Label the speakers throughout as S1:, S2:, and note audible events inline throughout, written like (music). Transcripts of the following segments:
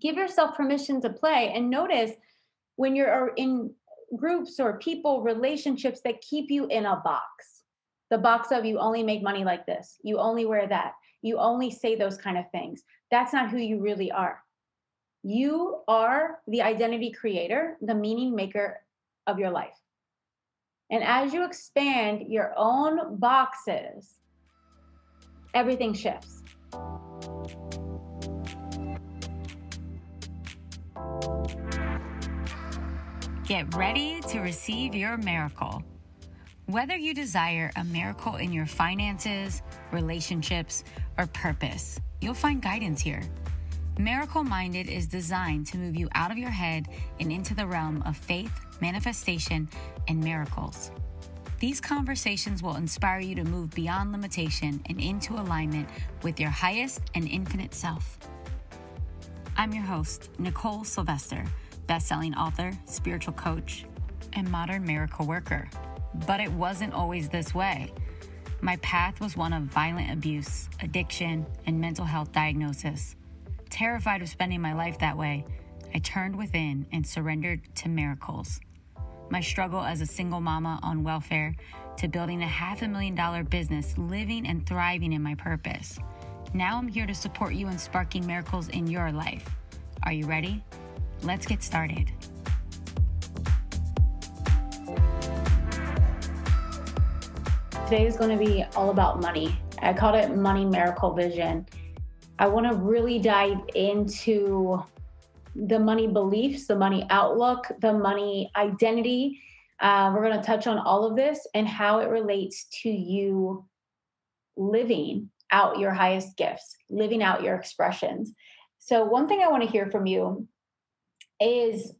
S1: give yourself permission to play and notice when you're in groups or people, relationships that keep you in a box. The box of you only make money like this, you only wear that, you only say those kind of things. That's not who you really are. You are the identity creator, the meaning maker of your life. And as you expand your own boxes, everything shifts.
S2: Get ready to receive your miracle. Whether you desire a miracle in your finances, relationships, or purpose, you'll find guidance here. Miracle Minded is designed to move you out of your head and into the realm of faith, manifestation, and miracles. These conversations will inspire you to move beyond limitation and into alignment with your highest and infinite self. I'm your host, Nicole Sylvester best-selling author, spiritual coach, and modern miracle worker. But it wasn't always this way. My path was one of violent abuse, addiction, and mental health diagnosis. Terrified of spending my life that way, I turned within and surrendered to miracles. My struggle as a single mama on welfare to building a half a million dollar business, living and thriving in my purpose. Now I'm here to support you in sparking miracles in your life. Are you ready? Let's get started.
S1: Today is going to be all about money. I called it Money Miracle Vision. I want to really dive into the money beliefs, the money outlook, the money identity. Uh, we're going to touch on all of this and how it relates to you living out your highest gifts, living out your expressions. So, one thing I want to hear from you is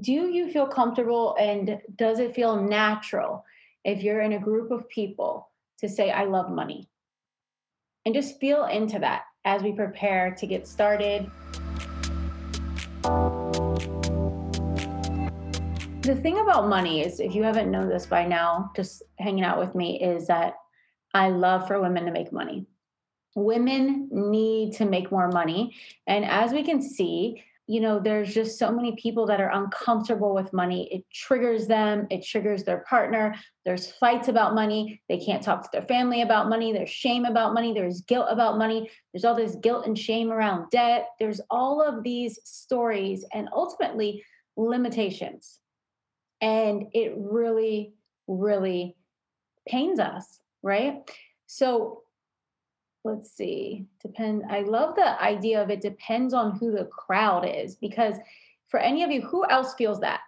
S1: do you feel comfortable and does it feel natural if you're in a group of people to say, I love money? And just feel into that as we prepare to get started. The thing about money is, if you haven't known this by now, just hanging out with me, is that I love for women to make money women need to make more money. And as we can see, you know, there's just so many people that are uncomfortable with money. It triggers them, it triggers their partner. There's fights about money. They can't talk to their family about money. There's shame about money. There's guilt about money. There's all this guilt and shame around debt. There's all of these stories and ultimately limitations. And it really, really pains us, right? So let's see depend i love the idea of it depends on who the crowd is because for any of you who else feels that?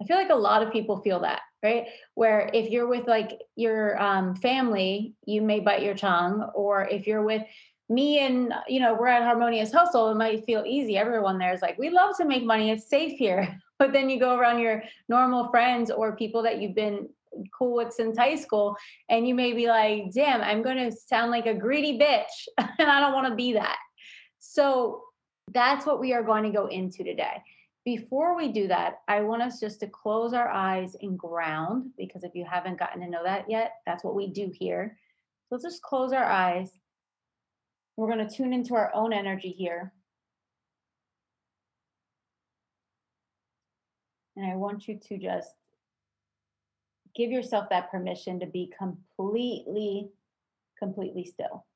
S1: I feel like a lot of people feel that right? Where if you're with like your um, family you may bite your tongue or if you're with me and you know we're at harmonious hustle it might feel easy. Everyone there is like we love to make money it's safe here. (laughs) But then you go around your normal friends or people that you've been cool with since high school and you may be like damn i'm going to sound like a greedy bitch (laughs) and i don't want to be that. So that's what we are going to go into today. Before we do that i want us just to close our eyes and ground because if you haven't gotten to know that yet that's what we do here. So let's just close our eyes. We're going to tune into our own energy here. And i want you to just give yourself that permission to be completely, completely still.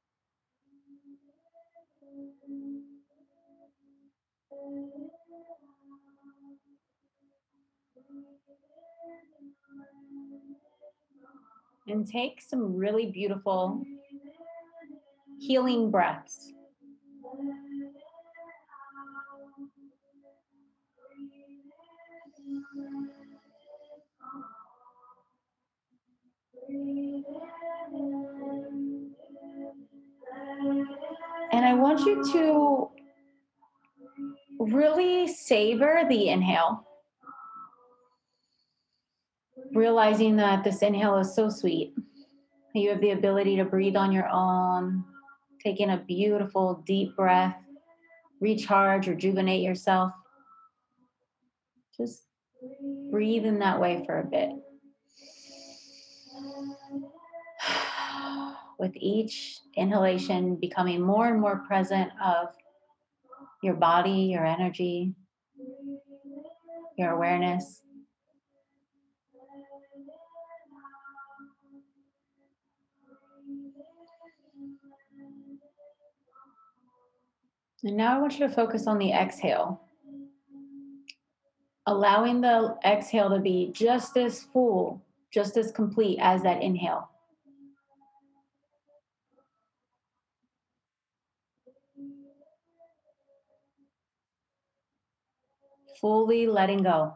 S1: And take some really beautiful healing breaths. And I want you to really savor the inhale, realizing that this inhale is so sweet. You have the ability to breathe on your own, take in a beautiful deep breath, recharge, rejuvenate yourself. Just breathe in that way for a bit. (sighs) with each inhalation, becoming more and more present of your body, your energy, your awareness. And now I want you to focus on the exhale. Allowing the exhale to be just as full, just as complete as that inhale. Fully letting go.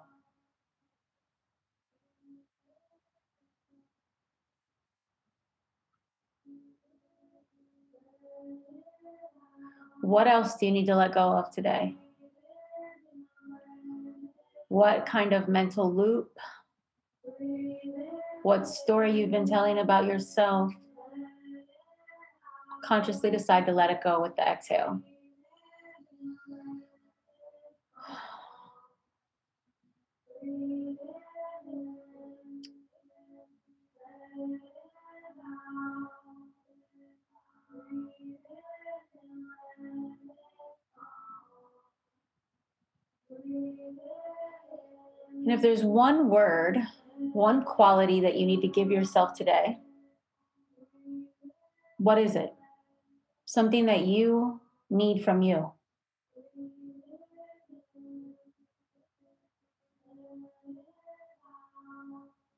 S1: What else do you need to let go of today? What kind of mental loop? What story you've been telling about yourself? Consciously decide to let it go with the exhale. And if there's one word, one quality that you need to give yourself today, what is it? Something that you need from you.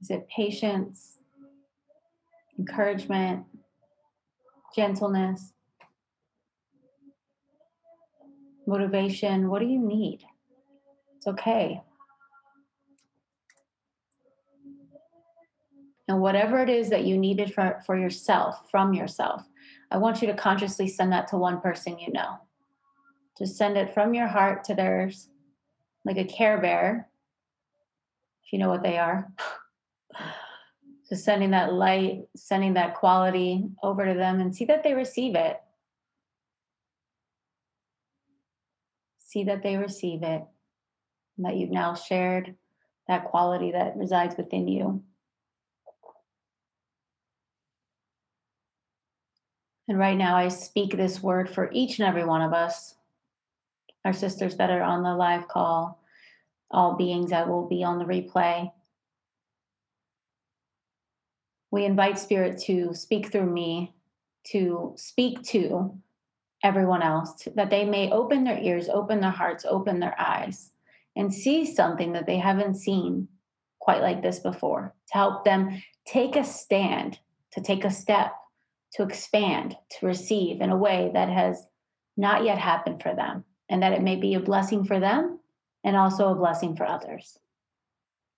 S1: Is it patience, encouragement, gentleness, motivation? What do you need? It's okay. And whatever it is that you needed for, for yourself, from yourself, I want you to consciously send that to one person you know. Just send it from your heart to theirs, like a care bear, if you know what they are. (sighs) Just sending that light, sending that quality over to them and see that they receive it. See that they receive it, and that you've now shared that quality that resides within you. And right now, I speak this word for each and every one of us, our sisters that are on the live call, all beings that will be on the replay. We invite Spirit to speak through me, to speak to everyone else, that they may open their ears, open their hearts, open their eyes, and see something that they haven't seen quite like this before, to help them take a stand, to take a step to expand, to receive in a way that has not yet happened for them, and that it may be a blessing for them and also a blessing for others.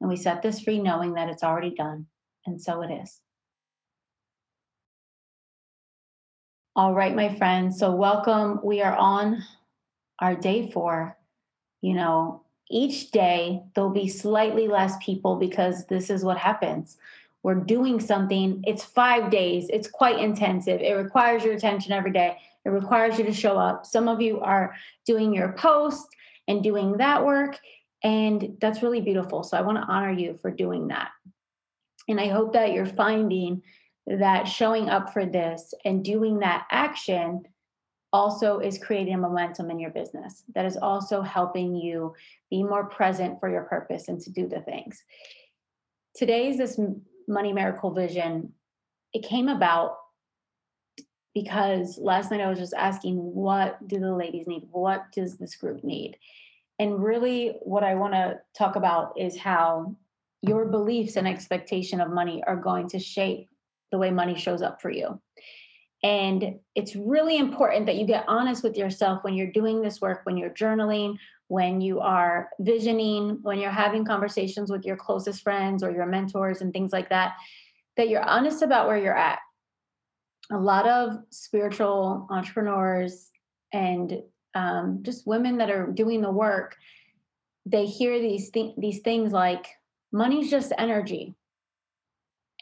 S1: And we set this free knowing that it's already done, and so it is. All right, my friends. So, welcome. We are on our day four. You know, each day there'll be slightly less people because this is what happens we're doing something. It's five days, it's quite intensive. It requires your attention every day, it requires you to show up. Some of you are doing your post and doing that work, and that's really beautiful. So I want to honor you for doing that. And I hope that you're finding that showing up for this and doing that action also is creating momentum in your business that is also helping you be more present for your purpose and to do the things. Today's this Money Miracle Vision, it came about because last night I was just asking, what do the ladies need? What does this group need? And really, what I want to talk about is how your beliefs and expectation of money are going to shape the way money shows up for you. And it's really important that you get honest with yourself when you're doing this work, when you're journaling, when you are visioning, when you're having conversations with your closest friends or your mentors and things like that, that you're honest about where you're at. A lot of spiritual entrepreneurs and um, just women that are doing the work, they hear these th- these things like money's just energy,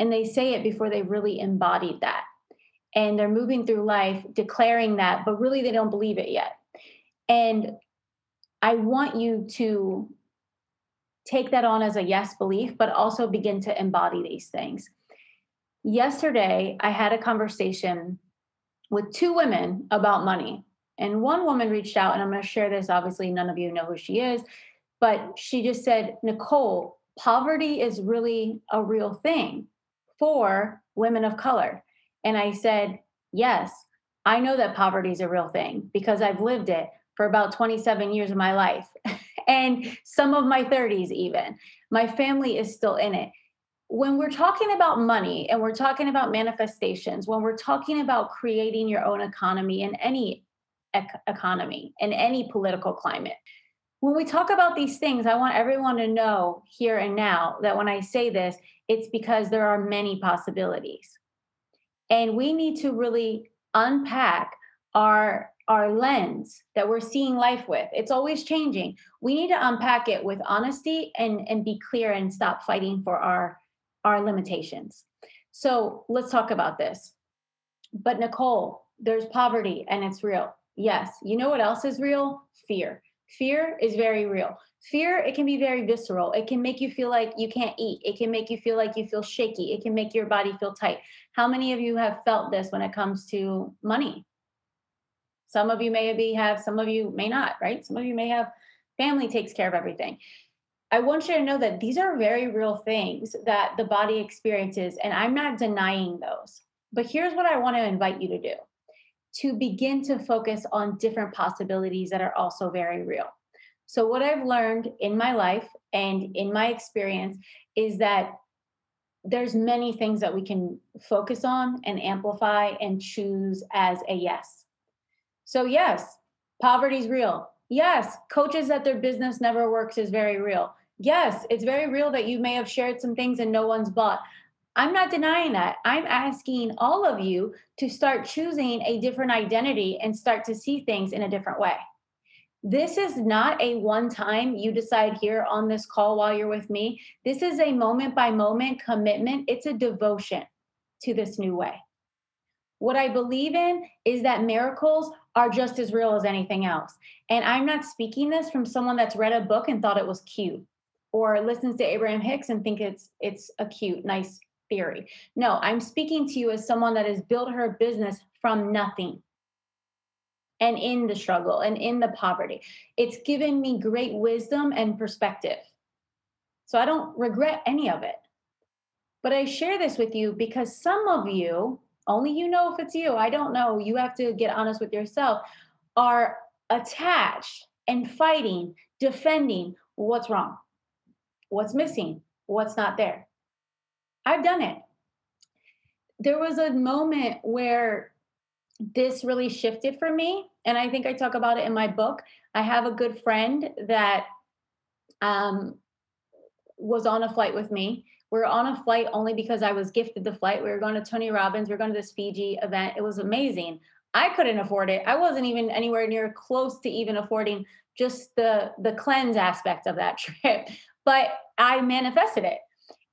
S1: and they say it before they really embodied that, and they're moving through life declaring that, but really they don't believe it yet. And I want you to take that on as a yes belief, but also begin to embody these things. yesterday I had a conversation with two women about money. And one woman reached out, and I'm going to share this. Obviously, none of you know who she is, but she just said, Nicole, poverty is really a real thing for women of color. And I said, Yes, I know that poverty is a real thing because I've lived it for about 27 years of my life (laughs) and some of my 30s, even. My family is still in it when we're talking about money and we're talking about manifestations, when we're talking about creating your own economy in any ec- economy, in any political climate, when we talk about these things, I want everyone to know here and now that when I say this, it's because there are many possibilities. And we need to really unpack our our lens that we're seeing life with it's always changing we need to unpack it with honesty and and be clear and stop fighting for our our limitations. So let's talk about this. But Nicole, there's poverty and it's real. Yes. You know what else is real? Fear. Fear is very real. Fear, it can be very visceral. It can make you feel like you can't eat. It can make you feel like you feel shaky. It can make your body feel tight. How many of you have felt this when it comes to money? Some of you may be have, some of you may not, right? Some of you may have family takes care of everything. I want you to know that these are very real things that the body experiences, and I'm not denying those. But here's what I want to invite you to do to begin to focus on different possibilities that are also very real. So, what I've learned in my life and in my experience is that there's many things that we can focus on and amplify and choose as a yes. So, yes, poverty is real. Yes, coaches that their business never works is very real. Yes, it's very real that you may have shared some things and no one's bought. I'm not denying that. I'm asking all of you to start choosing a different identity and start to see things in a different way. This is not a one time you decide here on this call while you're with me. This is a moment by moment commitment. It's a devotion to this new way. What I believe in is that miracles are just as real as anything else. And I'm not speaking this from someone that's read a book and thought it was cute or listens to Abraham Hicks and think it's it's a cute, nice theory. No, I'm speaking to you as someone that has built her business from nothing and in the struggle and in the poverty. It's given me great wisdom and perspective. So I don't regret any of it. But I share this with you because some of you, only you know if it's you, I don't know, you have to get honest with yourself, are attached and fighting, defending what's wrong what's missing, what's not there. I've done it. There was a moment where this really shifted for me. And I think I talk about it in my book. I have a good friend that um, was on a flight with me. We are on a flight only because I was gifted the flight. We were going to Tony Robbins. We are going to this Fiji event. It was amazing. I couldn't afford it. I wasn't even anywhere near close to even affording just the the cleanse aspect of that (laughs) trip but I manifested it.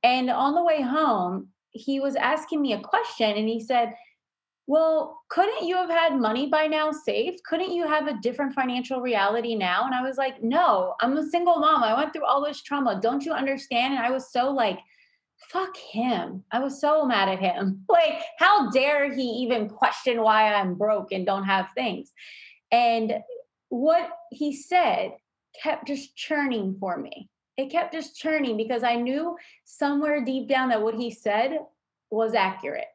S1: And on the way home, he was asking me a question and he said, Well, couldn't you have had money by now saved? Couldn't you have a different financial reality now? And I was like, No, I'm a single mom. I went through all this trauma. Don't you understand? And I was so like, fuck him. I was so mad at him. (laughs) Like, how dare he even question why I'm broke and don't have things? And what he said kept just churning for me it kept just churning because I knew somewhere deep down that what he said was accurate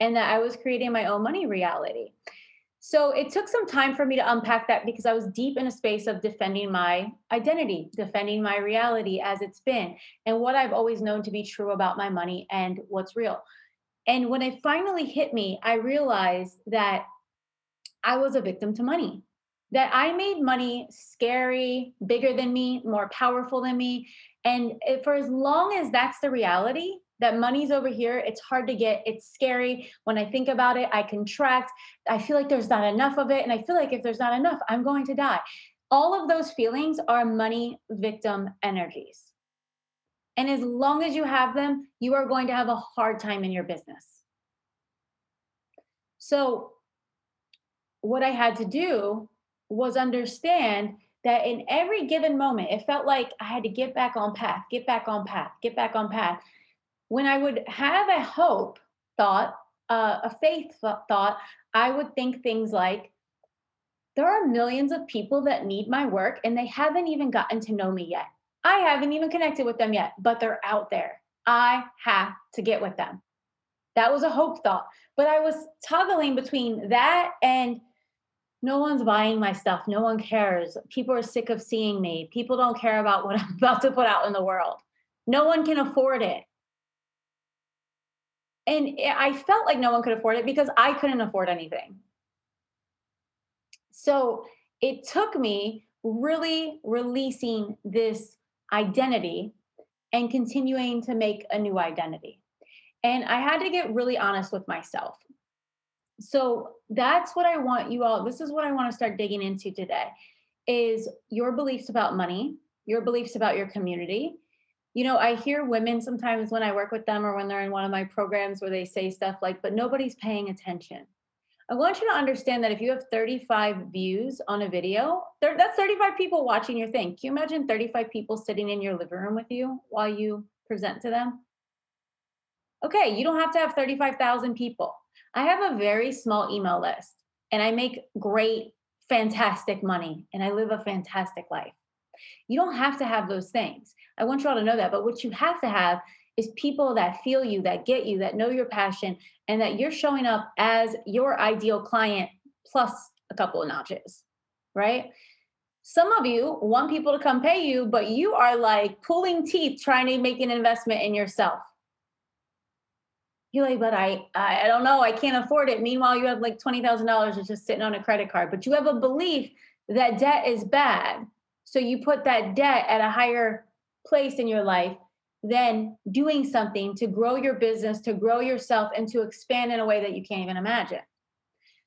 S1: and that I was creating my own money reality. So it took some time for me to unpack that because I was deep in a space of defending my identity, defending my reality as it's been, and what I've always known to be true about my money and what's real. And when it finally hit me, I realized that I was a victim to money that I made money scary, bigger than me, more powerful than me. And for as long as that's the reality, that money's over here, it's hard to get, it's scary. When I think about it, I contract. I feel like there's not enough of it. And I feel like if there's not enough, I'm going to die. All of those feelings are money victim energies. And as long as you have them, you are going to have a hard time in your business. So, what I had to do was understand that in every given moment, it felt like I had to get back on path, get back on path, get back on path. When I would have a hope thought, uh, a faith thought, I would think things like, there are millions of people that need my work and they haven't even gotten to know me yet. I haven't even connected with them yet, but they're out there. I have to get with them. That was a hope thought. But I was toggling between that and no one's buying my stuff. No one cares. People are sick of seeing me. People don't care about what I'm about to put out in the world. No one can afford it. And I felt like no one could afford it because I couldn't afford anything. So it took me really releasing this identity and continuing to make a new identity. And I had to get really honest with myself. So that's what I want you all, this is what I want to start digging into today is your beliefs about money, your beliefs about your community. You know, I hear women sometimes when I work with them or when they're in one of my programs where they say stuff like, but nobody's paying attention. I want you to understand that if you have 35 views on a video, that's 35 people watching your thing. Can you imagine 35 people sitting in your living room with you while you present to them? Okay, you don't have to have 35,000 people. I have a very small email list and I make great, fantastic money and I live a fantastic life. You don't have to have those things. I want you all to know that. But what you have to have is people that feel you, that get you, that know your passion, and that you're showing up as your ideal client plus a couple of notches, right? Some of you want people to come pay you, but you are like pulling teeth trying to make an investment in yourself. You're like, but I, I don't know, I can't afford it. Meanwhile, you have like twenty thousand dollars just sitting on a credit card, but you have a belief that debt is bad, so you put that debt at a higher place in your life than doing something to grow your business, to grow yourself, and to expand in a way that you can't even imagine.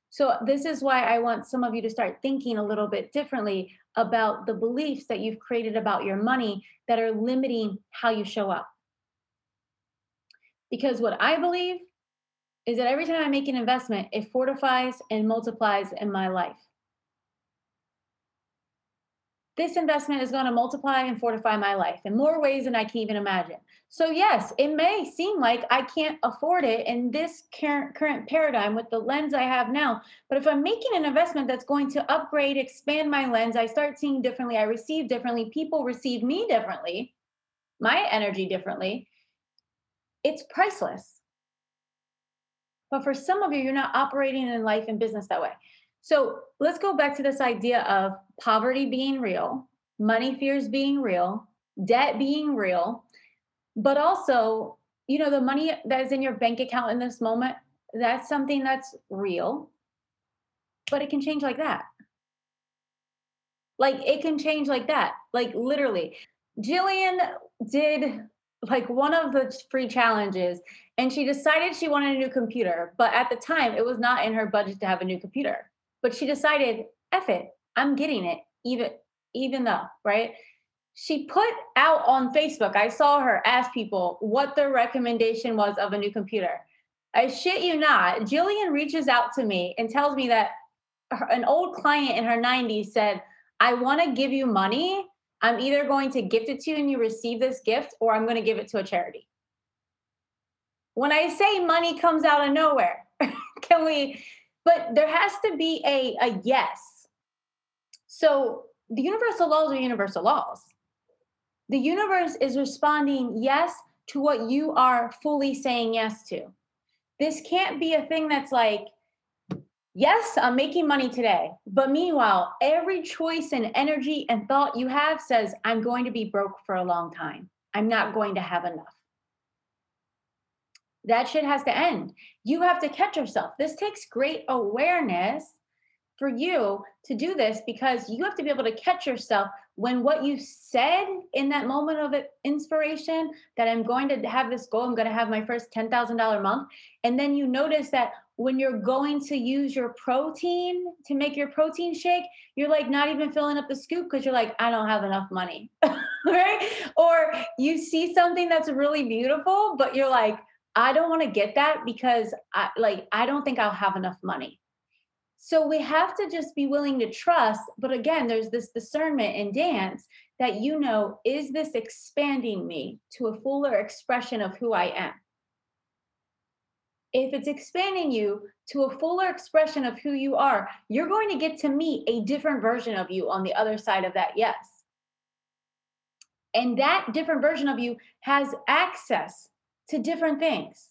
S1: So, this is why I want some of you to start thinking a little bit differently about the beliefs that you've created about your money that are limiting how you show up. Because what I believe is that every time I make an investment, it fortifies and multiplies in my life this investment is going to multiply and fortify my life in more ways than I can even imagine. So, yes, it may seem like I can't afford it in this current, current paradigm with the lens I have now. But if I'm making an investment that's going to upgrade, expand my lens, I start seeing differently, I receive differently, people receive me differently, my energy differently, it's priceless. But for some of you, you're not operating in life and business that way. So let's go back to this idea of poverty being real, money fears being real, debt being real, but also, you know, the money that is in your bank account in this moment, that's something that's real, but it can change like that. Like it can change like that, like literally. Jillian did like one of the free challenges and she decided she wanted a new computer, but at the time it was not in her budget to have a new computer but she decided, F it, I'm getting it, even even though, right? She put out on Facebook, I saw her ask people what their recommendation was of a new computer. I shit you not, Jillian reaches out to me and tells me that her, an old client in her 90s said, I want to give you money. I'm either going to gift it to you and you receive this gift, or I'm going to give it to a charity. When I say money comes out of nowhere, (laughs) can we but there has to be a, a yes. So the universal laws are universal laws. The universe is responding yes to what you are fully saying yes to. This can't be a thing that's like, yes, I'm making money today. But meanwhile, every choice and energy and thought you have says, I'm going to be broke for a long time. I'm not going to have enough. That shit has to end. You have to catch yourself. This takes great awareness for you to do this because you have to be able to catch yourself when what you said in that moment of inspiration that I'm going to have this goal, I'm going to have my first $10,000 month. And then you notice that when you're going to use your protein to make your protein shake, you're like not even filling up the scoop because you're like, I don't have enough money. (laughs) right? Or you see something that's really beautiful, but you're like, I don't want to get that because I like I don't think I'll have enough money. So we have to just be willing to trust, but again, there's this discernment in dance that you know is this expanding me to a fuller expression of who I am? If it's expanding you to a fuller expression of who you are, you're going to get to meet a different version of you on the other side of that yes. And that different version of you has access to different things.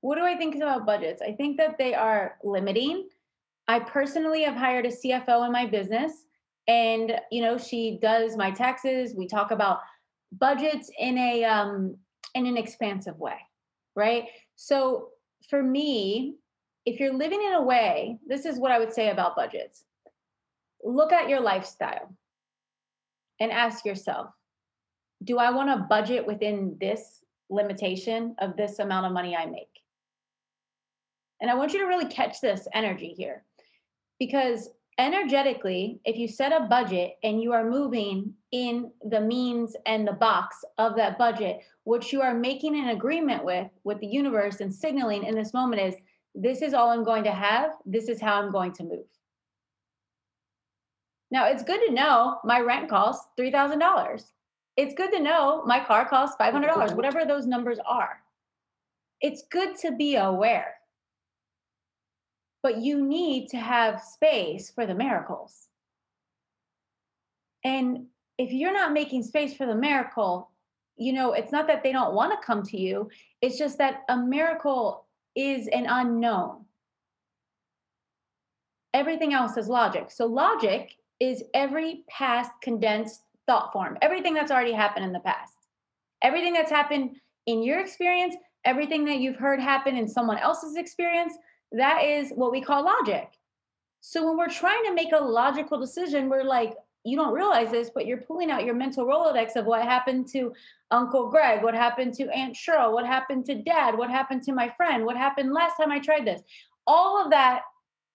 S1: What do I think about budgets? I think that they are limiting. I personally have hired a CFO in my business and you know she does my taxes we talk about budgets in a um in an expansive way right so for me if you're living in a way this is what i would say about budgets look at your lifestyle and ask yourself do i want to budget within this limitation of this amount of money i make and i want you to really catch this energy here because energetically, if you set a budget and you are moving in the means and the box of that budget, what you are making an agreement with with the universe and signaling in this moment is this is all I'm going to have, this is how I'm going to move. Now, it's good to know my rent costs $3,000. It's good to know my car costs $500, whatever those numbers are. It's good to be aware but you need to have space for the miracles. And if you're not making space for the miracle, you know, it's not that they don't want to come to you, it's just that a miracle is an unknown. Everything else is logic. So, logic is every past condensed thought form, everything that's already happened in the past, everything that's happened in your experience, everything that you've heard happen in someone else's experience, that is what we call logic. So when we're trying to make a logical decision, we're like, you don't realize this, but you're pulling out your mental Rolodex of what happened to Uncle Greg, what happened to Aunt Cheryl, what happened to dad, what happened to my friend, what happened last time I tried this. All of that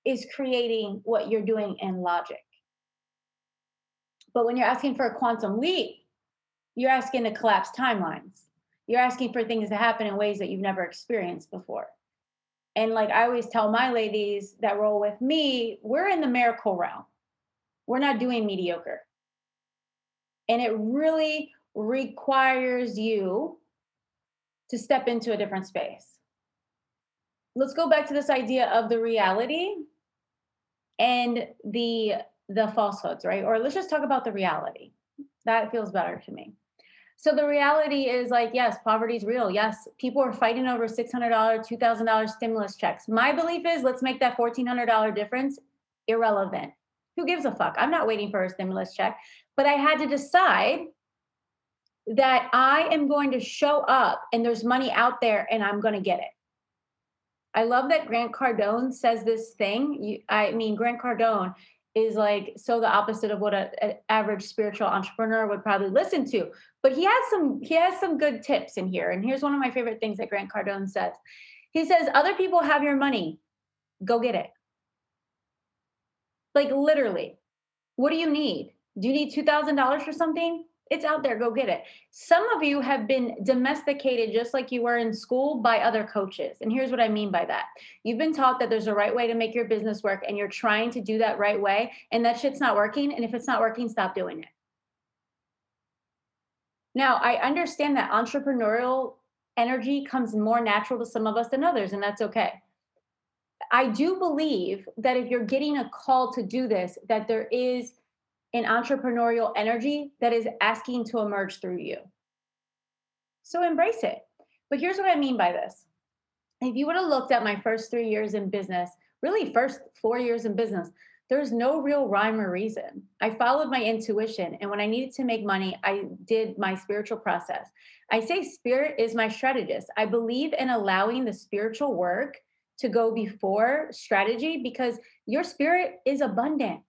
S1: is creating what you're doing in logic. But when you're asking for a quantum leap, you're asking to collapse timelines. You're asking for things to happen in ways that you've never experienced before. And like I always tell my ladies that roll with me, we're in the miracle realm. We're not doing mediocre. And it really requires you to step into a different space. Let's go back to this idea of the reality and the the falsehoods, right? Or let's just talk about the reality. That feels better to me. So the reality is like, yes, poverty is real. Yes, people are fighting over $600, $2,000 stimulus checks. My belief is let's make that $1,400 difference irrelevant. Who gives a fuck? I'm not waiting for a stimulus check. But I had to decide that I am going to show up and there's money out there and I'm going to get it. I love that Grant Cardone says this thing. You, I mean, Grant Cardone is like so the opposite of what an average spiritual entrepreneur would probably listen to. But he has some he has some good tips in here. And here's one of my favorite things that grant cardone says. He says other people have your money. Go get it. Like literally. What do you need? Do you need $2000 for something it's out there go get it. Some of you have been domesticated just like you were in school by other coaches and here's what i mean by that. You've been taught that there's a right way to make your business work and you're trying to do that right way and that shit's not working and if it's not working stop doing it. Now i understand that entrepreneurial energy comes more natural to some of us than others and that's okay. I do believe that if you're getting a call to do this that there is an entrepreneurial energy that is asking to emerge through you. So embrace it. But here's what I mean by this. If you would have looked at my first three years in business, really first four years in business, there's no real rhyme or reason. I followed my intuition. And when I needed to make money, I did my spiritual process. I say spirit is my strategist. I believe in allowing the spiritual work to go before strategy because your spirit is abundant.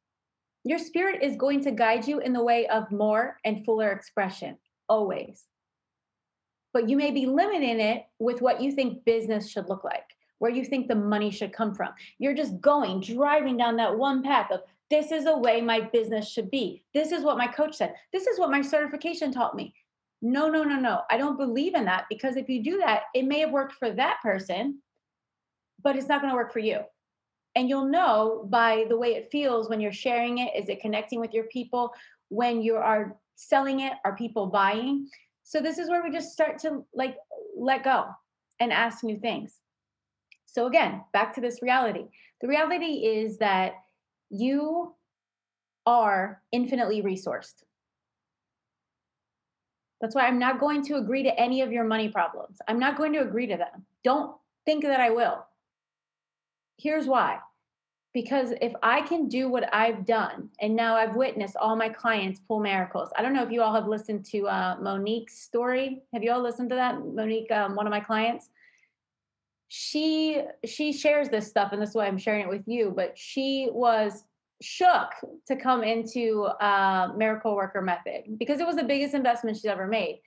S1: Your spirit is going to guide you in the way of more and fuller expression, always. But you may be limiting it with what you think business should look like, where you think the money should come from. You're just going, driving down that one path of this is the way my business should be. This is what my coach said. This is what my certification taught me. No, no, no, no. I don't believe in that because if you do that, it may have worked for that person, but it's not going to work for you and you'll know by the way it feels when you're sharing it is it connecting with your people when you are selling it? Are people buying? So this is where we just start to like let go and ask new things. So again, back to this reality. The reality is that you are infinitely resourced. That's why I'm not going to agree to any of your money problems. I'm not going to agree to them. Don't think that I will. Here's why. Because if I can do what I've done, and now I've witnessed all my clients pull miracles. I don't know if you all have listened to uh, Monique's story. Have you all listened to that? Monique, um, one of my clients. She she shares this stuff, and this is why I'm sharing it with you. But she was shook to come into uh, miracle worker method because it was the biggest investment she's ever made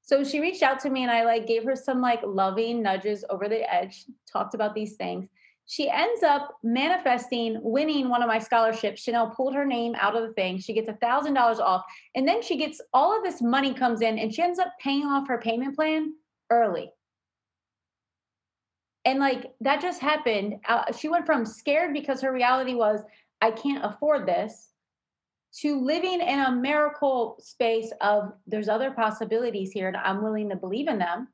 S1: so she reached out to me and i like gave her some like loving nudges over the edge talked about these things she ends up manifesting winning one of my scholarships. Chanel pulled her name out of the thing. She gets a thousand dollars off. And then she gets all of this money comes in and she ends up paying off her payment plan early. And like that just happened. Uh, she went from scared because her reality was I can't afford this, to living in a miracle space of there's other possibilities here and I'm willing to believe in them.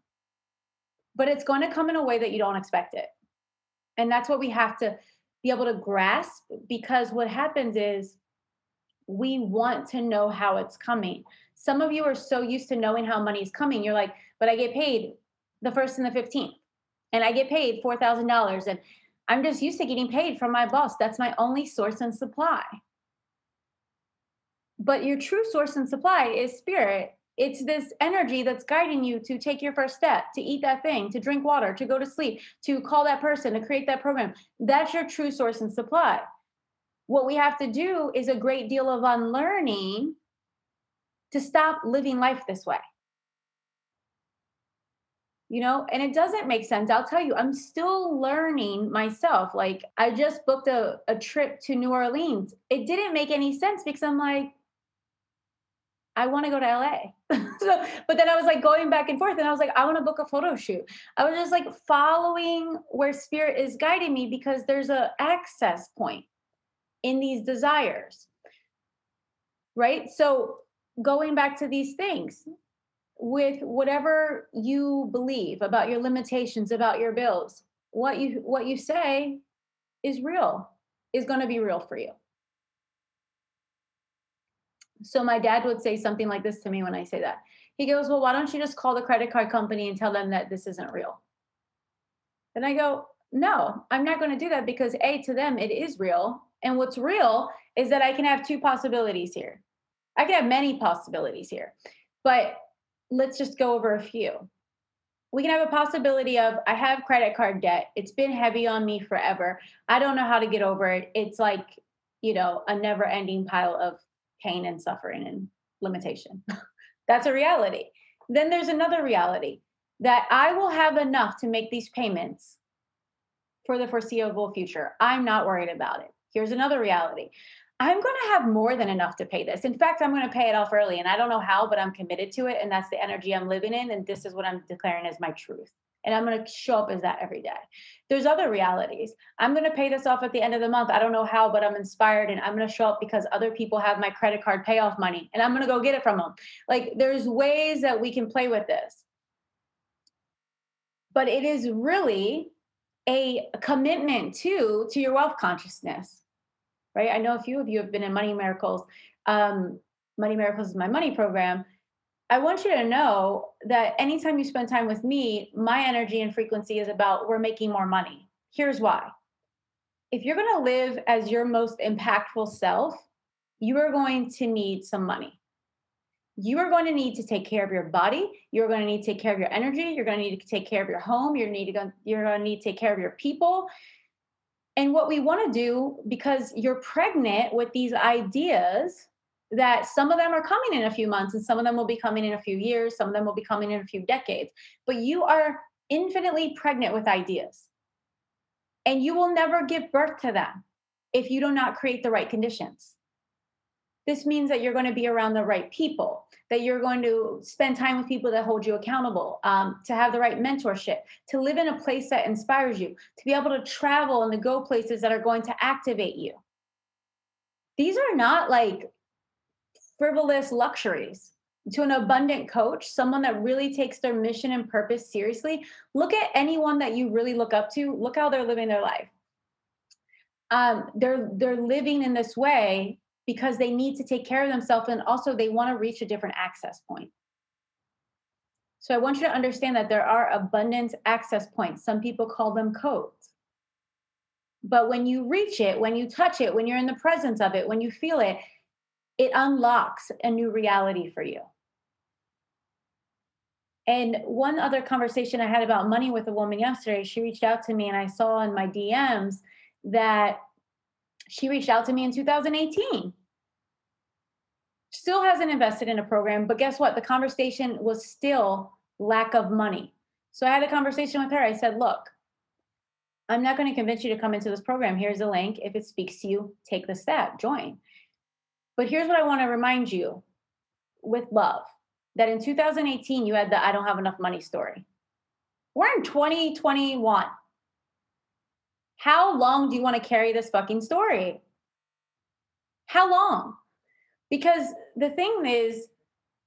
S1: But it's going to come in a way that you don't expect it. And that's what we have to be able to grasp because what happens is we want to know how it's coming. Some of you are so used to knowing how money is coming. You're like, but I get paid the first and the 15th, and I get paid $4,000. And I'm just used to getting paid from my boss. That's my only source and supply. But your true source and supply is spirit. It's this energy that's guiding you to take your first step, to eat that thing, to drink water, to go to sleep, to call that person, to create that program. That's your true source and supply. What we have to do is a great deal of unlearning to stop living life this way you know and it doesn't make sense i'll tell you i'm still learning myself like i just booked a, a trip to new orleans it didn't make any sense because i'm like i want to go to la (laughs) so but then i was like going back and forth and i was like i want to book a photo shoot. I was just like following where spirit is guiding me because there's a access point in these desires. Right? So going back to these things with whatever you believe about your limitations about your bills what you what you say is real is going to be real for you so my dad would say something like this to me when i say that he goes well why don't you just call the credit card company and tell them that this isn't real and i go no i'm not going to do that because a to them it is real and what's real is that i can have two possibilities here i can have many possibilities here but let's just go over a few. We can have a possibility of I have credit card debt. It's been heavy on me forever. I don't know how to get over it. It's like, you know, a never ending pile of pain and suffering and limitation. (laughs) That's a reality. Then there's another reality that I will have enough to make these payments for the foreseeable future. I'm not worried about it. Here's another reality. I'm going to have more than enough to pay this. In fact, I'm going to pay it off early. And I don't know how, but I'm committed to it. And that's the energy I'm living in. And this is what I'm declaring as my truth. And I'm going to show up as that every day. There's other realities. I'm going to pay this off at the end of the month. I don't know how, but I'm inspired and I'm going to show up because other people have my credit card payoff money and I'm going to go get it from them. Like there's ways that we can play with this. But it is really a commitment to to your wealth consciousness right? I know a few of you have been in Money Miracles. Um, Money Miracles is my money program. I want you to know that anytime you spend time with me, my energy and frequency is about we're making more money. Here's why. If you're going to live as your most impactful self, you are going to need some money. You are going to need to take care of your body. You're going to need to take care of your energy. You're going to need to take care of your home. You're, need to go, you're going to need to take care of your people. And what we want to do, because you're pregnant with these ideas that some of them are coming in a few months and some of them will be coming in a few years, some of them will be coming in a few decades, but you are infinitely pregnant with ideas. And you will never give birth to them if you do not create the right conditions. This means that you're going to be around the right people, that you're going to spend time with people that hold you accountable, um, to have the right mentorship, to live in a place that inspires you, to be able to travel and to go places that are going to activate you. These are not like frivolous luxuries to an abundant coach, someone that really takes their mission and purpose seriously. Look at anyone that you really look up to. Look how they're living their life. Um, they're they're living in this way because they need to take care of themselves and also they want to reach a different access point. So I want you to understand that there are abundant access points. Some people call them codes. But when you reach it, when you touch it, when you're in the presence of it, when you feel it, it unlocks a new reality for you. And one other conversation I had about money with a woman yesterday, she reached out to me and I saw in my DMs that she reached out to me in 2018. Still hasn't invested in a program, but guess what? The conversation was still lack of money. So I had a conversation with her. I said, Look, I'm not going to convince you to come into this program. Here's a link. If it speaks to you, take the step, join. But here's what I want to remind you with love that in 2018 you had the I don't have enough money story. We're in 2021. How long do you want to carry this fucking story? How long? Because the thing is,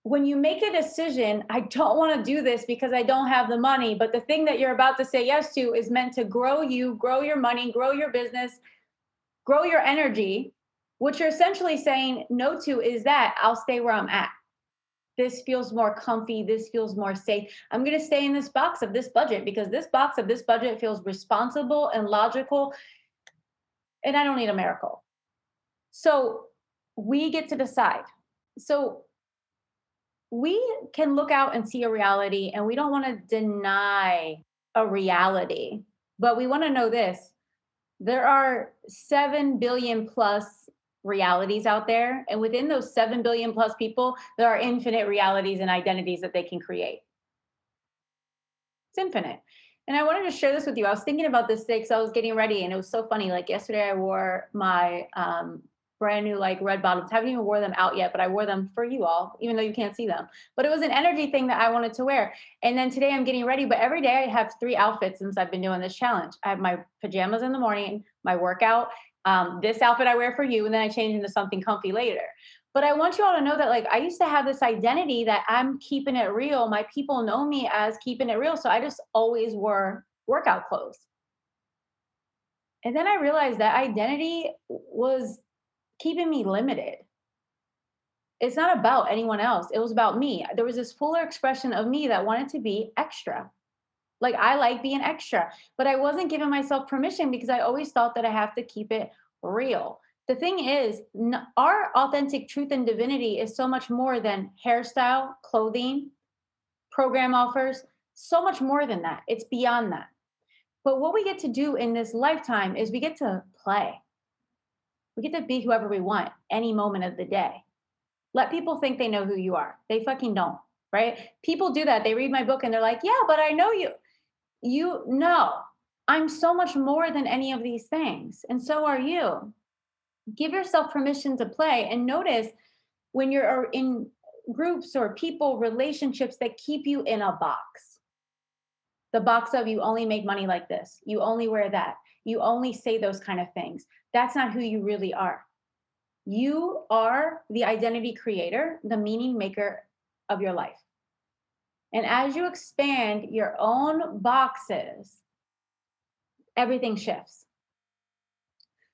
S1: when you make a decision, I don't want to do this because I don't have the money, but the thing that you're about to say yes to is meant to grow you, grow your money, grow your business, grow your energy. What you're essentially saying no to is that I'll stay where I'm at. This feels more comfy this feels more safe. I'm going to stay in this box of this budget because this box of this budget feels responsible and logical and i don't need a miracle. So we get to decide. So we can look out and see a reality and we don't want to deny a reality but we want to know this. There are 7 billion plus realities out there. And within those 7 billion plus people, there are infinite realities and identities that they can create. It's infinite. And I wanted to share this with you. I was thinking about this today because I was getting ready and it was so funny. Like yesterday, I wore my um, brand new like red bottoms. I Haven't even wore them out yet, but I wore them for you all, even though you can't see them. But it was an energy thing that I wanted to wear. And then today I'm getting ready, but every day I have three outfits since I've been doing this challenge. I have my pajamas in the morning, my workout, um, this outfit I wear for you, and then I change into something comfy later. But I want you all to know that, like, I used to have this identity that I'm keeping it real. My people know me as keeping it real. So I just always wore workout clothes. And then I realized that identity was keeping me limited. It's not about anyone else, it was about me. There was this fuller expression of me that wanted to be extra. Like I like being extra, but I wasn't giving myself permission because I always thought that I have to keep it real. The thing is, our authentic truth and divinity is so much more than hairstyle, clothing, program offers, so much more than that. It's beyond that. But what we get to do in this lifetime is we get to play. We get to be whoever we want any moment of the day. Let people think they know who you are. They fucking don't, right? People do that. They read my book and they're like, yeah, but I know you you know I'm so much more than any of these things, and so are you. Give yourself permission to play and notice when you're uh, in groups or people, relationships that keep you in a box. The box of you only make money like this, you only wear that, you only say those kind of things. That's not who you really are. You are the identity creator, the meaning maker of your life. And as you expand your own boxes, everything shifts.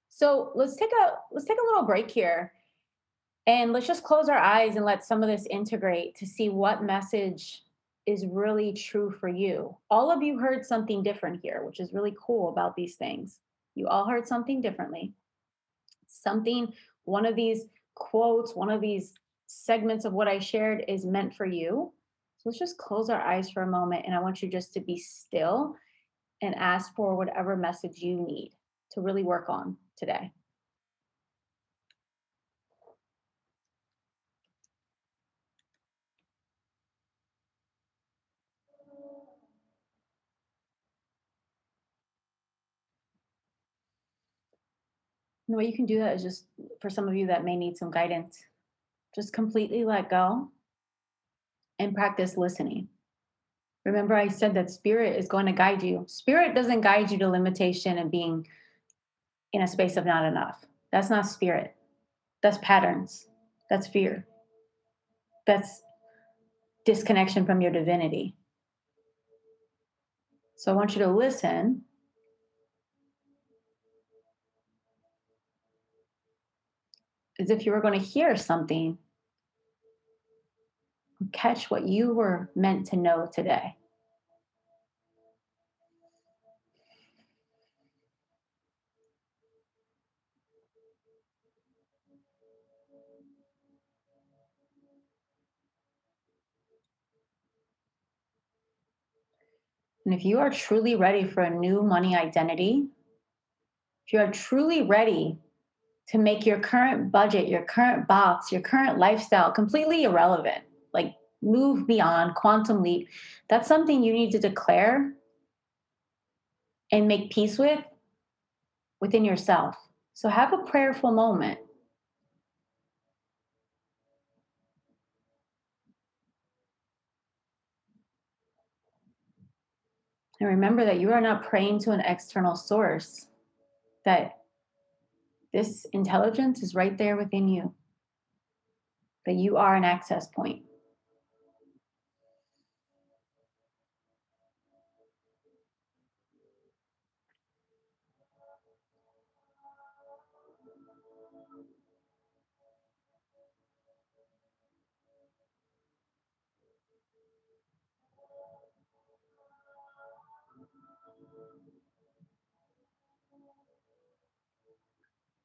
S1: So let's take a let's take a little break here and let's just close our eyes and let some of this integrate to see what message is really true for you. All of you heard something different here, which is really cool about these things. You all heard something differently. Something, one of these quotes, one of these segments of what I shared is meant for you let's just close our eyes for a moment. And I want you just to be still and ask for whatever message you need to really work on today. The way you can do that is just for some of you that may need some guidance, just completely let go and practice listening. Remember, I said that spirit is going to guide you. Spirit doesn't guide you to limitation and being in a space of not enough. That's not spirit. That's patterns. That's fear. That's disconnection from your divinity. So I want you to listen. As if you were going to hear something, catch what you were meant to know today. And if you are truly ready for a new money identity, if you are truly ready to make your current budget, your current box, your current lifestyle completely irrelevant, like move beyond quantum leap, that's something you need to declare and make peace with within yourself. So have a prayerful moment. And remember that you are not praying to an external source, that this intelligence is right there within you, that you are an access point.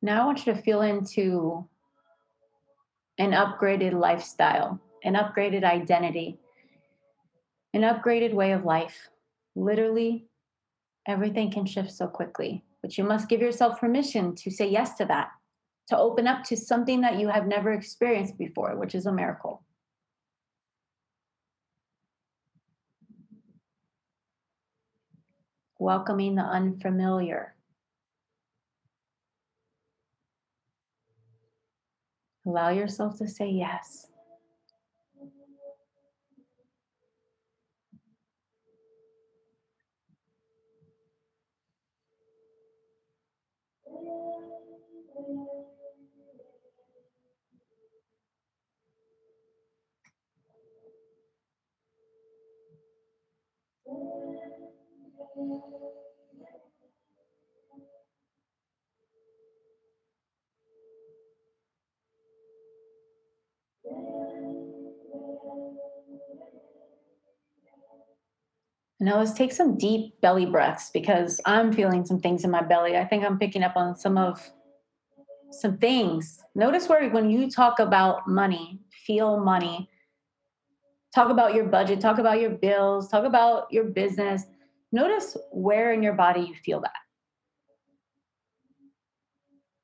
S1: Now I want you to feel into an upgraded lifestyle, an upgraded identity, an upgraded way of life. Literally, everything can shift so quickly, but you must give yourself permission to say yes to that, to open up to something that you have never experienced before, which is a miracle. Welcoming the unfamiliar. Allow yourself to say yes. Now let's take some deep belly breaths because I'm feeling some things in my belly. I think I'm picking up on some of some things. Notice where when you talk about money, feel money, talk about your budget, talk about your bills, talk about your business. Notice where in your body you feel that.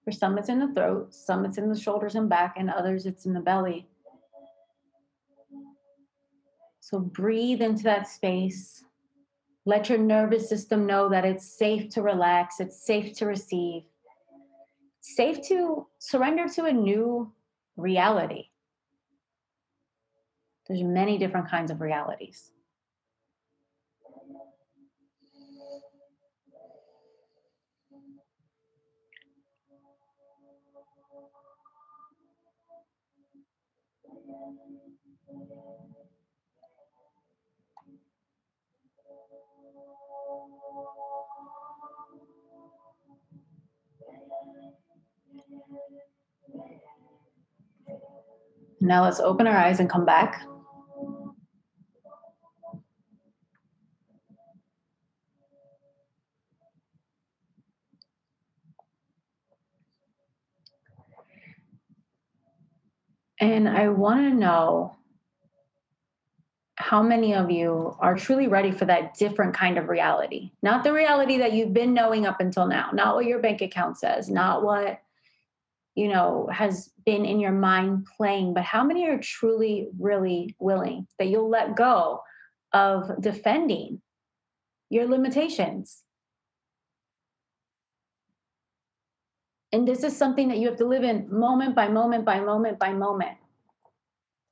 S1: For some, it's in the throat, some, it's in the shoulders and back, and others, it's in the belly. So breathe into that space. Let your nervous system know that it's safe to relax, it's safe to receive, safe to surrender to a new reality. There's many different kinds of realities. Now let's open our eyes and come back. And I want to know how many of you are truly ready for that different kind of reality? Not the reality that you've been knowing up until now, not what your bank account says, not what you know has been in your mind playing, but how many are truly really willing that you'll let go of defending your limitations? And this is something that you have to live in moment by moment by moment by moment.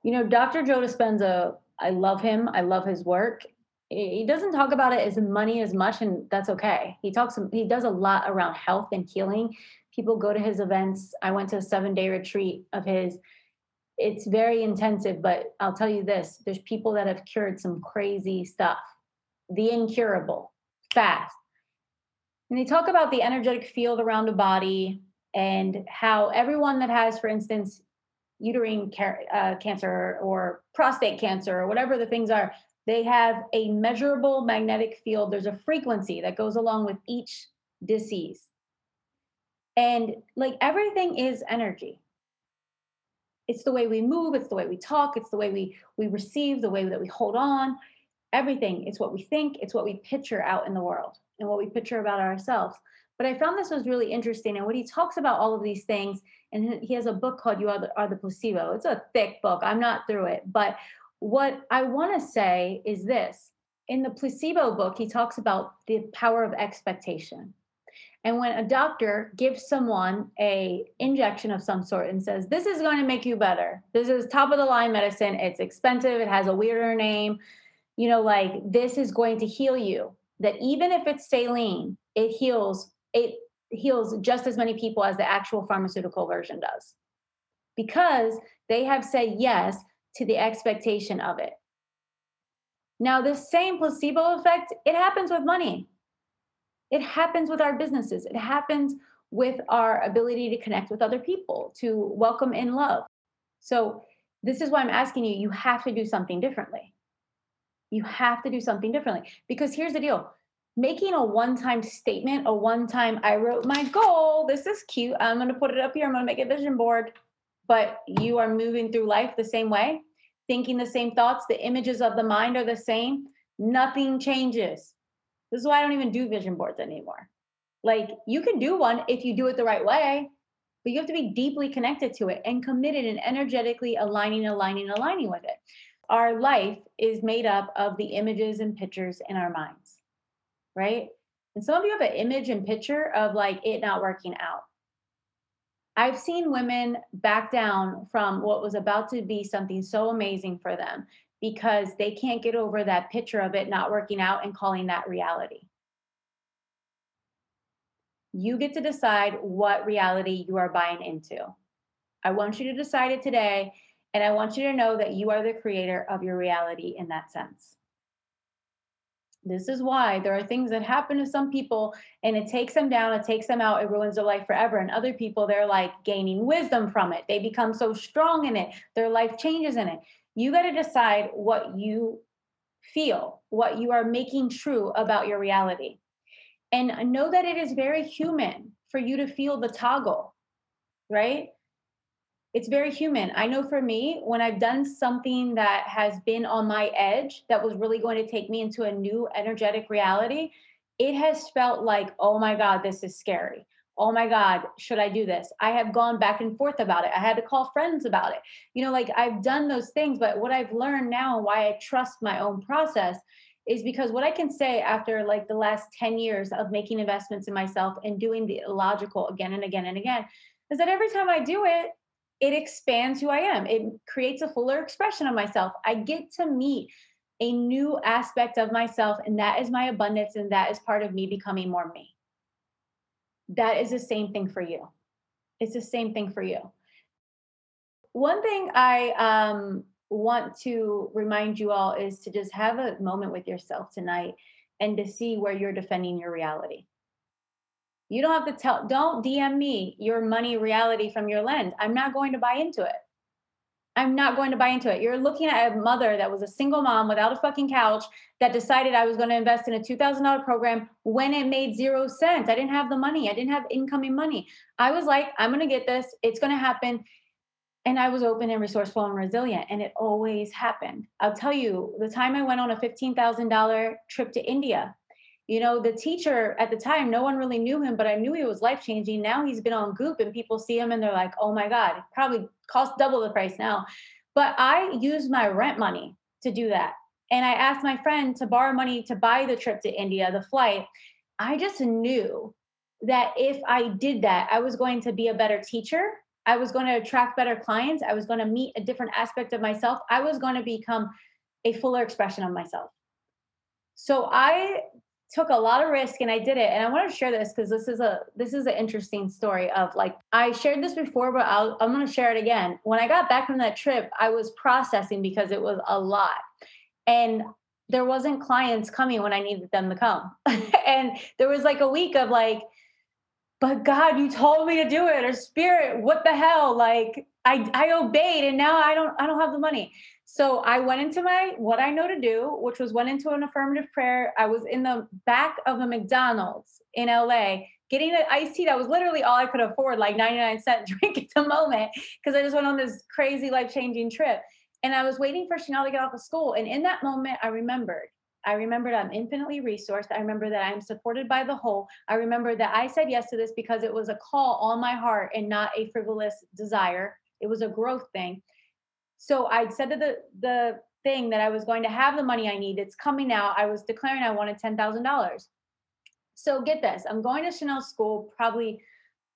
S1: You know, Dr. Joe Dispenza, I love him. I love his work. He doesn't talk about it as money as much, and that's okay. He talks, he does a lot around health and healing. People go to his events. I went to a seven day retreat of his. it's very intensive, but I'll tell you this there's people that have cured some crazy stuff, the incurable, fast. And they talk about the energetic field around the body and how everyone that has, for instance, uterine uh, cancer or prostate cancer or whatever the things are, they have a measurable magnetic field. There's a frequency that goes along with each disease. And like everything is energy. It's the way we move it's the way we talk it's the way we we receive the way that we hold on. Everything it's what we think it's what we picture out in the world and what we picture about ourselves. But i found this was really interesting and when he talks about all of these things and he has a book called you are the, are the placebo. It's a thick book i'm not through it. But what i want to say is this. In the placebo book he talks about the power of expectation and when a doctor gives someone a injection of some sort and says, "This is going to make you better. This is top of the line medicine. It's expensive. It has a weirder name. You know, like this is going to heal you." That even if it's saline, it heals it heals just as many people as the actual pharmaceutical version does. Because they have said yes to the expectation of it. Now, this same placebo effect, it happens with money it happens with our businesses, it happens with our ability to connect with other people, to welcome in love. So, this is why I'm asking you, you have to do something differently. You have to do something differently. Because here's the deal. Making a one time statement, a one time, I wrote my goal, this is cute, I'm to put it up here, I'm to make a vision board, but you are moving through life the same way, thinking the same thoughts, the images of the mind are the same, nothing changes. This is why I don't even do vision boards anymore. Like you can do one if you do it the right way, but you have to be deeply connected to it and committed and energetically aligning, aligning, aligning with it. Our life is made up of the images and pictures in our minds, right? And some of you have an image and picture of like it not working out. I've seen women back down from what was about to be something so amazing for them because they can't get over that picture of it not working out and calling that reality. You get to decide what reality you are buying into. I want you to decide it today, and I want you to know that you are the creator of your reality in that sense. This is why there are things that happen to some people and it takes them down, it takes them out, it ruins their life forever. And other people, they're like gaining wisdom from it. They become so strong in it, their life changes in it you got to decide what you feel, what you are making true about your reality. And know that it is very human for you to feel the toggle, right? It's very human. I know for me, when I've done something that has been on my edge that was really going to take me into a new energetic reality, it has felt like, oh my God, this is scary oh my god should i do this? I have gone back and forth about it. I had to call friends about it. You know like i've done those things but what i've learned now and why i trust my own process is because what i can say after like the last 10 years of making investments in myself and doing the illogical again and again and again is that every time i do it it expands who i am. It creates a fuller expression of myself. I get to meet a new aspect of myself and that is my abundance and that is part of me becoming more me that is the same thing for you. It's the same thing for you. One thing I um, want to remind you all is to just have a moment with yourself tonight and to see where you're defending your reality. You don't have to tell, don't DM me your money reality from your lens. I'm not going to buy into it. I'm not going to buy into it. You're looking at a mother that was a single mom without a fucking couch that decided I was going to invest in a $2,000 program when it made zero sense. I didn't have the money, I didn't have incoming money. I was like, I'm going to get this, it's going to happen. And I was open and resourceful and resilient, and it always happened. I'll tell you, the time I went on a $15,000 trip to India, you know, the teacher at the time, no one really knew him, but I knew he was life changing. Now he's been on Goop and people see him and they're like, oh my God, probably cost double the price now. But I used my rent money to do that. And I asked my friend to borrow money to buy the trip to India, the flight. I just knew that if I did that, I was going to be a better teacher. I was going to attract better clients. I was going to meet a different aspect of myself. I was going to become a fuller expression of myself. So I took a lot of risk and I did it. And I want to share this because this is a this is an interesting story of like I shared this before, but I'll, I'm going to share it again. When I got back from that trip, I was processing because it was a lot, and there wasn't clients coming when I needed them to come, (laughs) and there was like a week of like, but God, you told me to do it, or Spirit, what the hell? Like I I obeyed, and now I don't I don't have the money. So I went into my what I know to do, which was went into an affirmative prayer. I was in the back of a McDonald's in LA getting an iced tea that was literally all I could afford, like 99 cent (laughs) drink at the moment, because I just went on this crazy life-changing trip. And I was waiting for Chanel to get off of school. And in that moment, I remembered. I remembered I'm infinitely resourced. I remember that I'm supported by the whole. I remember that I said yes to this because it was a call on my heart and not a frivolous desire. It was a growth thing. So I said to the the thing that I was going to have the money I need. It's coming now. I was declaring I wanted ten thousand dollars. So get this, I'm going to Chanel school probably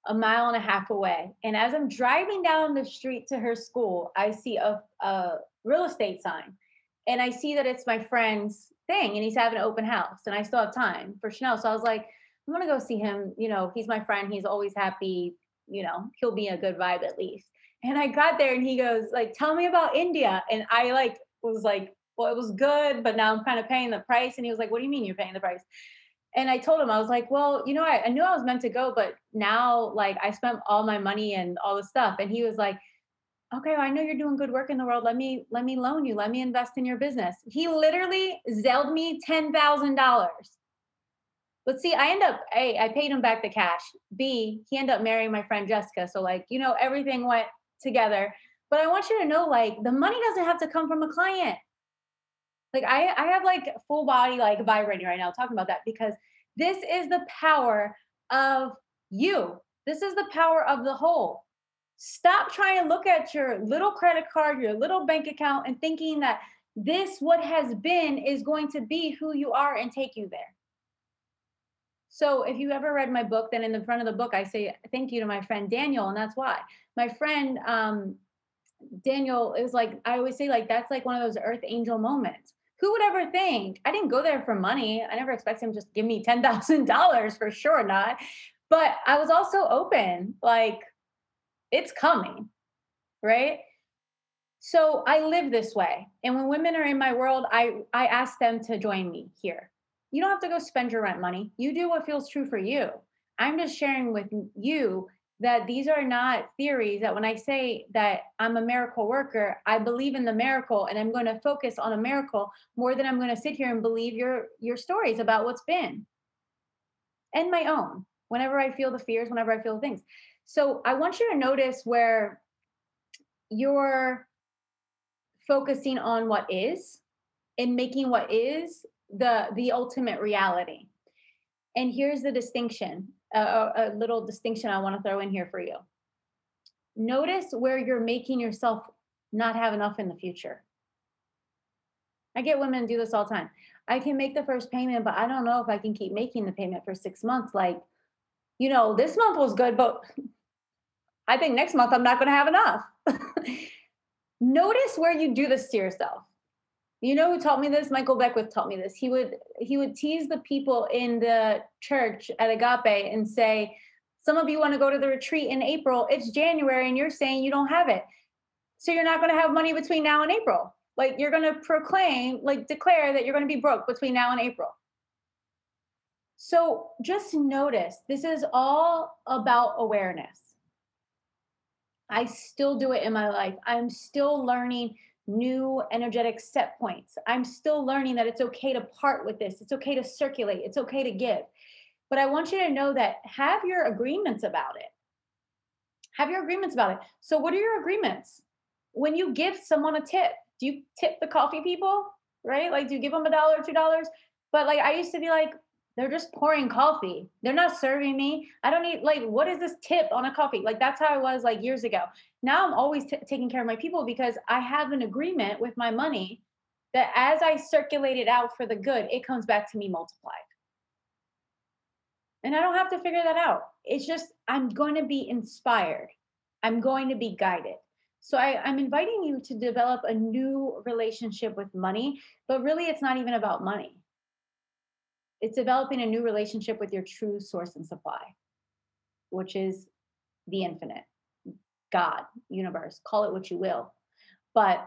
S1: a mile and a half away. And as I'm driving down the street to her school, I see a, a real estate sign. And I see that it's my friend's thing and he's having an open house. And I still have time for Chanel. So I was like, I'm gonna go see him. You know, he's my friend, he's always happy, you know, he'll be a good vibe at least. And I got there and he goes, like, tell me about India. And I like was like, well, it was good, but now I'm kind of paying the price. And he was like, what do you mean you're paying the price? And I told him, I was like, well, you know, I, I knew I was meant to go, but now like I spent all my money and all the stuff. And he was like, okay, well, I know you're doing good work in the world. Let me, let me loan you. Let me invest in your business. He literally zelled me $10,000. But see, I end up, A, I paid him back the cash. B, he ended up marrying my friend Jessica. So like, you know, everything went together. But I want you to know like the money doesn't have to come from a client. Like I I have like full body like vibrating right now talking about that because this is the power of you. This is the power of the whole. Stop trying to look at your little credit card, your little bank account and thinking that this what has been is going to be who you are and take you there. So if you ever read my book, then in the front of the book, I say thank you to my friend Daniel, and that's why my friend um, Daniel is like I always say like that's like one of those earth angel moments. Who would ever think? I didn't go there for money. I never expect him to just give me ten thousand dollars for sure not. But I was also open, like it's coming, right? So I live this way, and when women are in my world, I I ask them to join me here you don't have to go spend your rent money. You do what feels true for you. I'm just sharing with you that these are not theories that when I say that I'm a miracle worker, I believe in the miracle and I'm going to focus on a miracle more than I'm going to sit here and believe your your stories about what's been. And my own. Whenever I feel the fears, whenever I feel the things. So I want you to notice where you're focusing on what is and making what is the the ultimate reality and here's the distinction a, a little distinction i want to throw in here for you. Notice where you're making yourself not have enough in the future. I get women do this all the time. I can make the first payment but i don't know if i can keep making the payment for six months like you know this month was good but i think next month i'm not going to have enough. (laughs) Notice where you do this to yourself you know who taught me this? Michael Beckwith taught me this. He would he would tease the people in the church at Agape and say, "Some of you want to go to the retreat in April. It's January, and you're saying you don't have it, so you're not going to have money between now and April. Like you're going to proclaim, like declare that you're going to be broke between now and April." So just notice this is all about awareness. I still do it in my life. I'm still learning new energetic set points. I'm still learning that it's okay to part with this. It's okay to circulate. It's okay to give. But I want you to know that have your agreements about it. Have your agreements about it. So, what are your agreements? When you give someone a tip, do you tip the coffee people? Right? Like, do you give them a dollar two dollars? But like, I used to be like, they're just pouring coffee. They're not serving me. I don't need like what is this tip on a coffee? Like that's how I was like years ago. Now I'm always t- taking care of my people because I have an agreement with my money that as I circulate it out for the good, it comes back to me multiplied. And I don't have to figure that out. It's just I'm going to be inspired. I'm going to be guided. So I, I'm inviting you to develop a new relationship with money, but really it's not even about money it's developing a new relationship with your true source and supply, which is the infinite, God, universe, call it what you will. But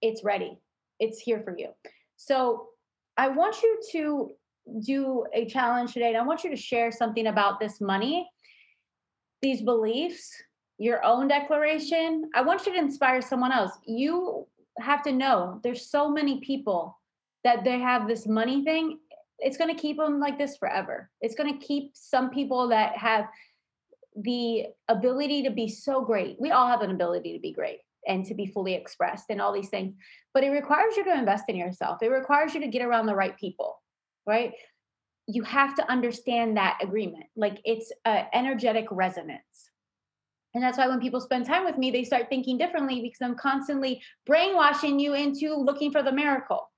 S1: it's ready, it's here for you. So I want you to do a challenge today, and I want you to share something about this money, these beliefs, your own declaration. I want you to inspire someone else. You have to know there's so many people that they have this money thing it's going to keep them like this forever. It's going to keep some people that have the ability to be so great. We all have an ability to be great and to be fully expressed and all these things, but it requires you to invest in yourself. It requires you to get around the right people, right? You have to understand that agreement. Like it's an energetic resonance. And that's why when people spend time with me, they start thinking differently because I'm constantly brainwashing you into looking for the miracle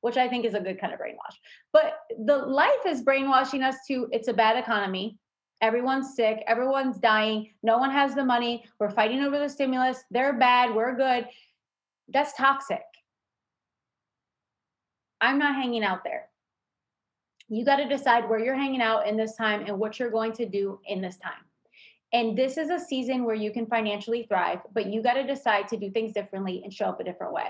S1: which I think is a good kind of brainwash. But the life is brainwashing us to it's a bad economy. Everyone's sick, everyone's dying, no one has the money, we're fighting over the stimulus, they're bad, we're good. That's toxic. I'm not hanging out there. You got to decide where you're hanging out in this time and what you're going to do in this time. And this is a season where you can financially thrive, but you got to decide to do things differently and show up a different way.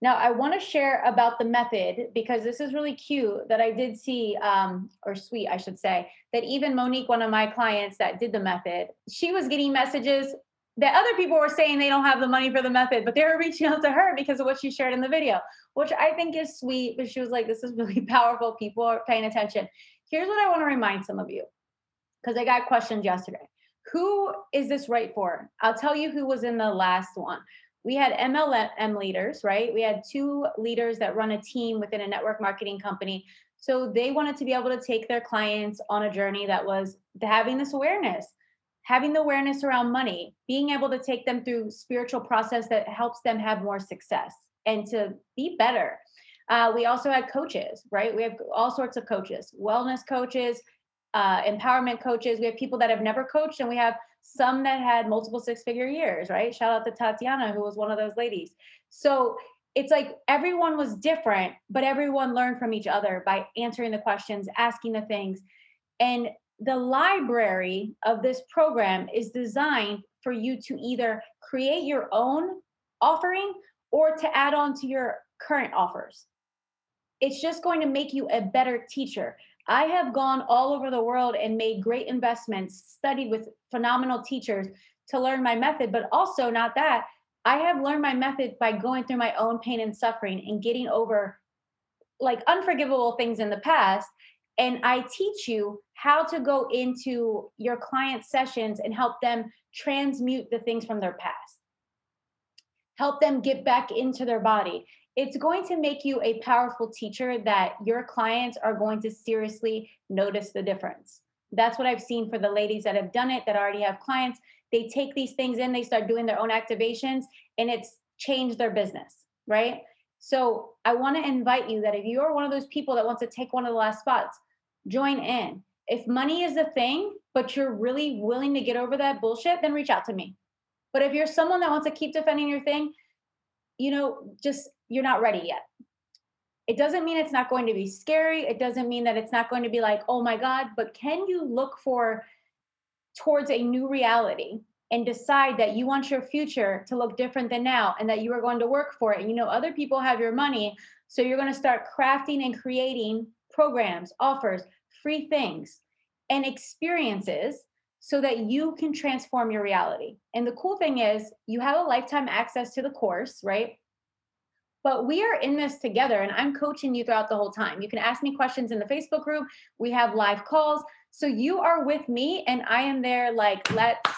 S1: Now, I want to share about the method because this is really cute that I did see, um, or sweet, I should say, that even Monique, one of my clients that did the method, she was getting messages that other people were saying they don't have the money for the method, but they were (laughs) reaching out to her because of what she shared in the video, which I think is sweet. But she was like, this is really (laughs) powerful. People are paying attention. Here's what I want to remind some of you because I got questions yesterday. Who is this right for? I'll tell you who was in the last one we had MLM leaders, right? We had two leaders that run a team within a network marketing company. So they wanted to be able to take their clients on a journey that was having this awareness, having the awareness around money, being able to take them through spiritual process that helps them have more success and to be better. Uh, we also had coaches, right? We have all sorts of coaches, wellness coaches, uh, empowerment coaches. We have people that have never coached, and we have some that had multiple six figure years, right? Shout out to Tatiana, who was one of those ladies. So it's like everyone was different, but everyone learned from each other by answering the questions, asking the things. And the library of this program is designed for you to either create your own offering or to add on to your current offers. It's just going to make you a better teacher. I have gone all over the world and made great investments, studied with phenomenal teachers to learn my method, but also not that. I have learned my method by going through my own pain and suffering and getting over like unforgivable things in the past. And I teach you how to go into your client sessions and help them transmute the things from their past, help them get back into their body it's going to make you a powerful teacher that your clients are going to seriously notice the difference. That's what I've seen for the ladies that have done it, that already have clients. They take these things in, they start doing their own activations, and it's changed their business, right? So I want to invite you that if you're one of those people that wants to take one of the last spots, join in. If money is a thing, but you're really willing to get over that bullshit, then reach out to me. But if you're someone that wants to keep defending your thing, you know, just you're not ready yet. It doesn't mean it's not going to be scary. It doesn't mean that it's not going to be like, oh my God, but can you look for towards a new reality and decide that you want your future to look different than now and that you are going to work for it? And you know, other people have your money. So you're going to start crafting and creating programs, offers, free things, and experiences so that you can transform your reality. And the cool thing is, you have a lifetime access to the course, right? But we are in this together and I'm coaching you throughout the whole time. You can ask me questions in the Facebook group. We have live calls. So you are with me and I am there like let's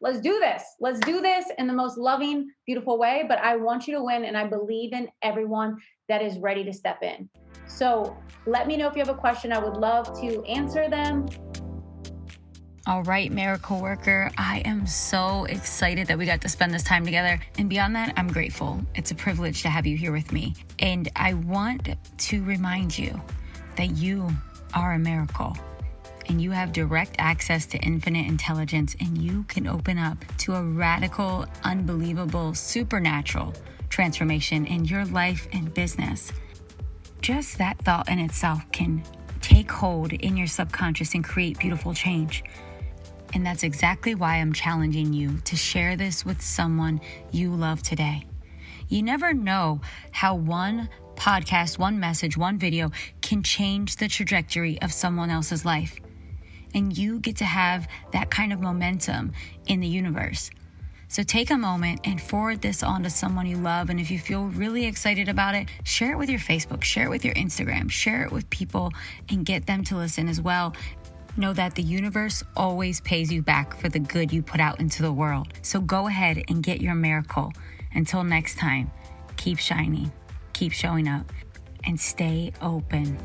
S1: let's do this. Let's do this in the most loving, beautiful way, but I want you to win and I believe in everyone that is ready to step in. So, let me know if you have a question. I would love to answer them.
S2: All right, miracle worker, I am so excited that we got to spend this time together. And beyond that, I'm grateful. It's a privilege to have you here with me. And I want to remind you that you are a miracle and you have direct access to infinite intelligence, and you can open up to a radical, unbelievable, supernatural transformation in your life and business. Just that thought in itself can take hold in your subconscious and create beautiful change. And that's exactly why I'm challenging you to share this with someone you love today. You never know how one podcast, one message, one video can change the trajectory of someone else's life. And you get to have that kind of momentum in the universe. So take a moment and forward this on to someone you love. And if you feel really excited about it, share it with your Facebook, share it with your Instagram, share it with people and get them to listen as well. Know that the universe always pays you back for the good you put out into the world. So go ahead and get your miracle. Until next time, keep shining, keep showing up, and stay open.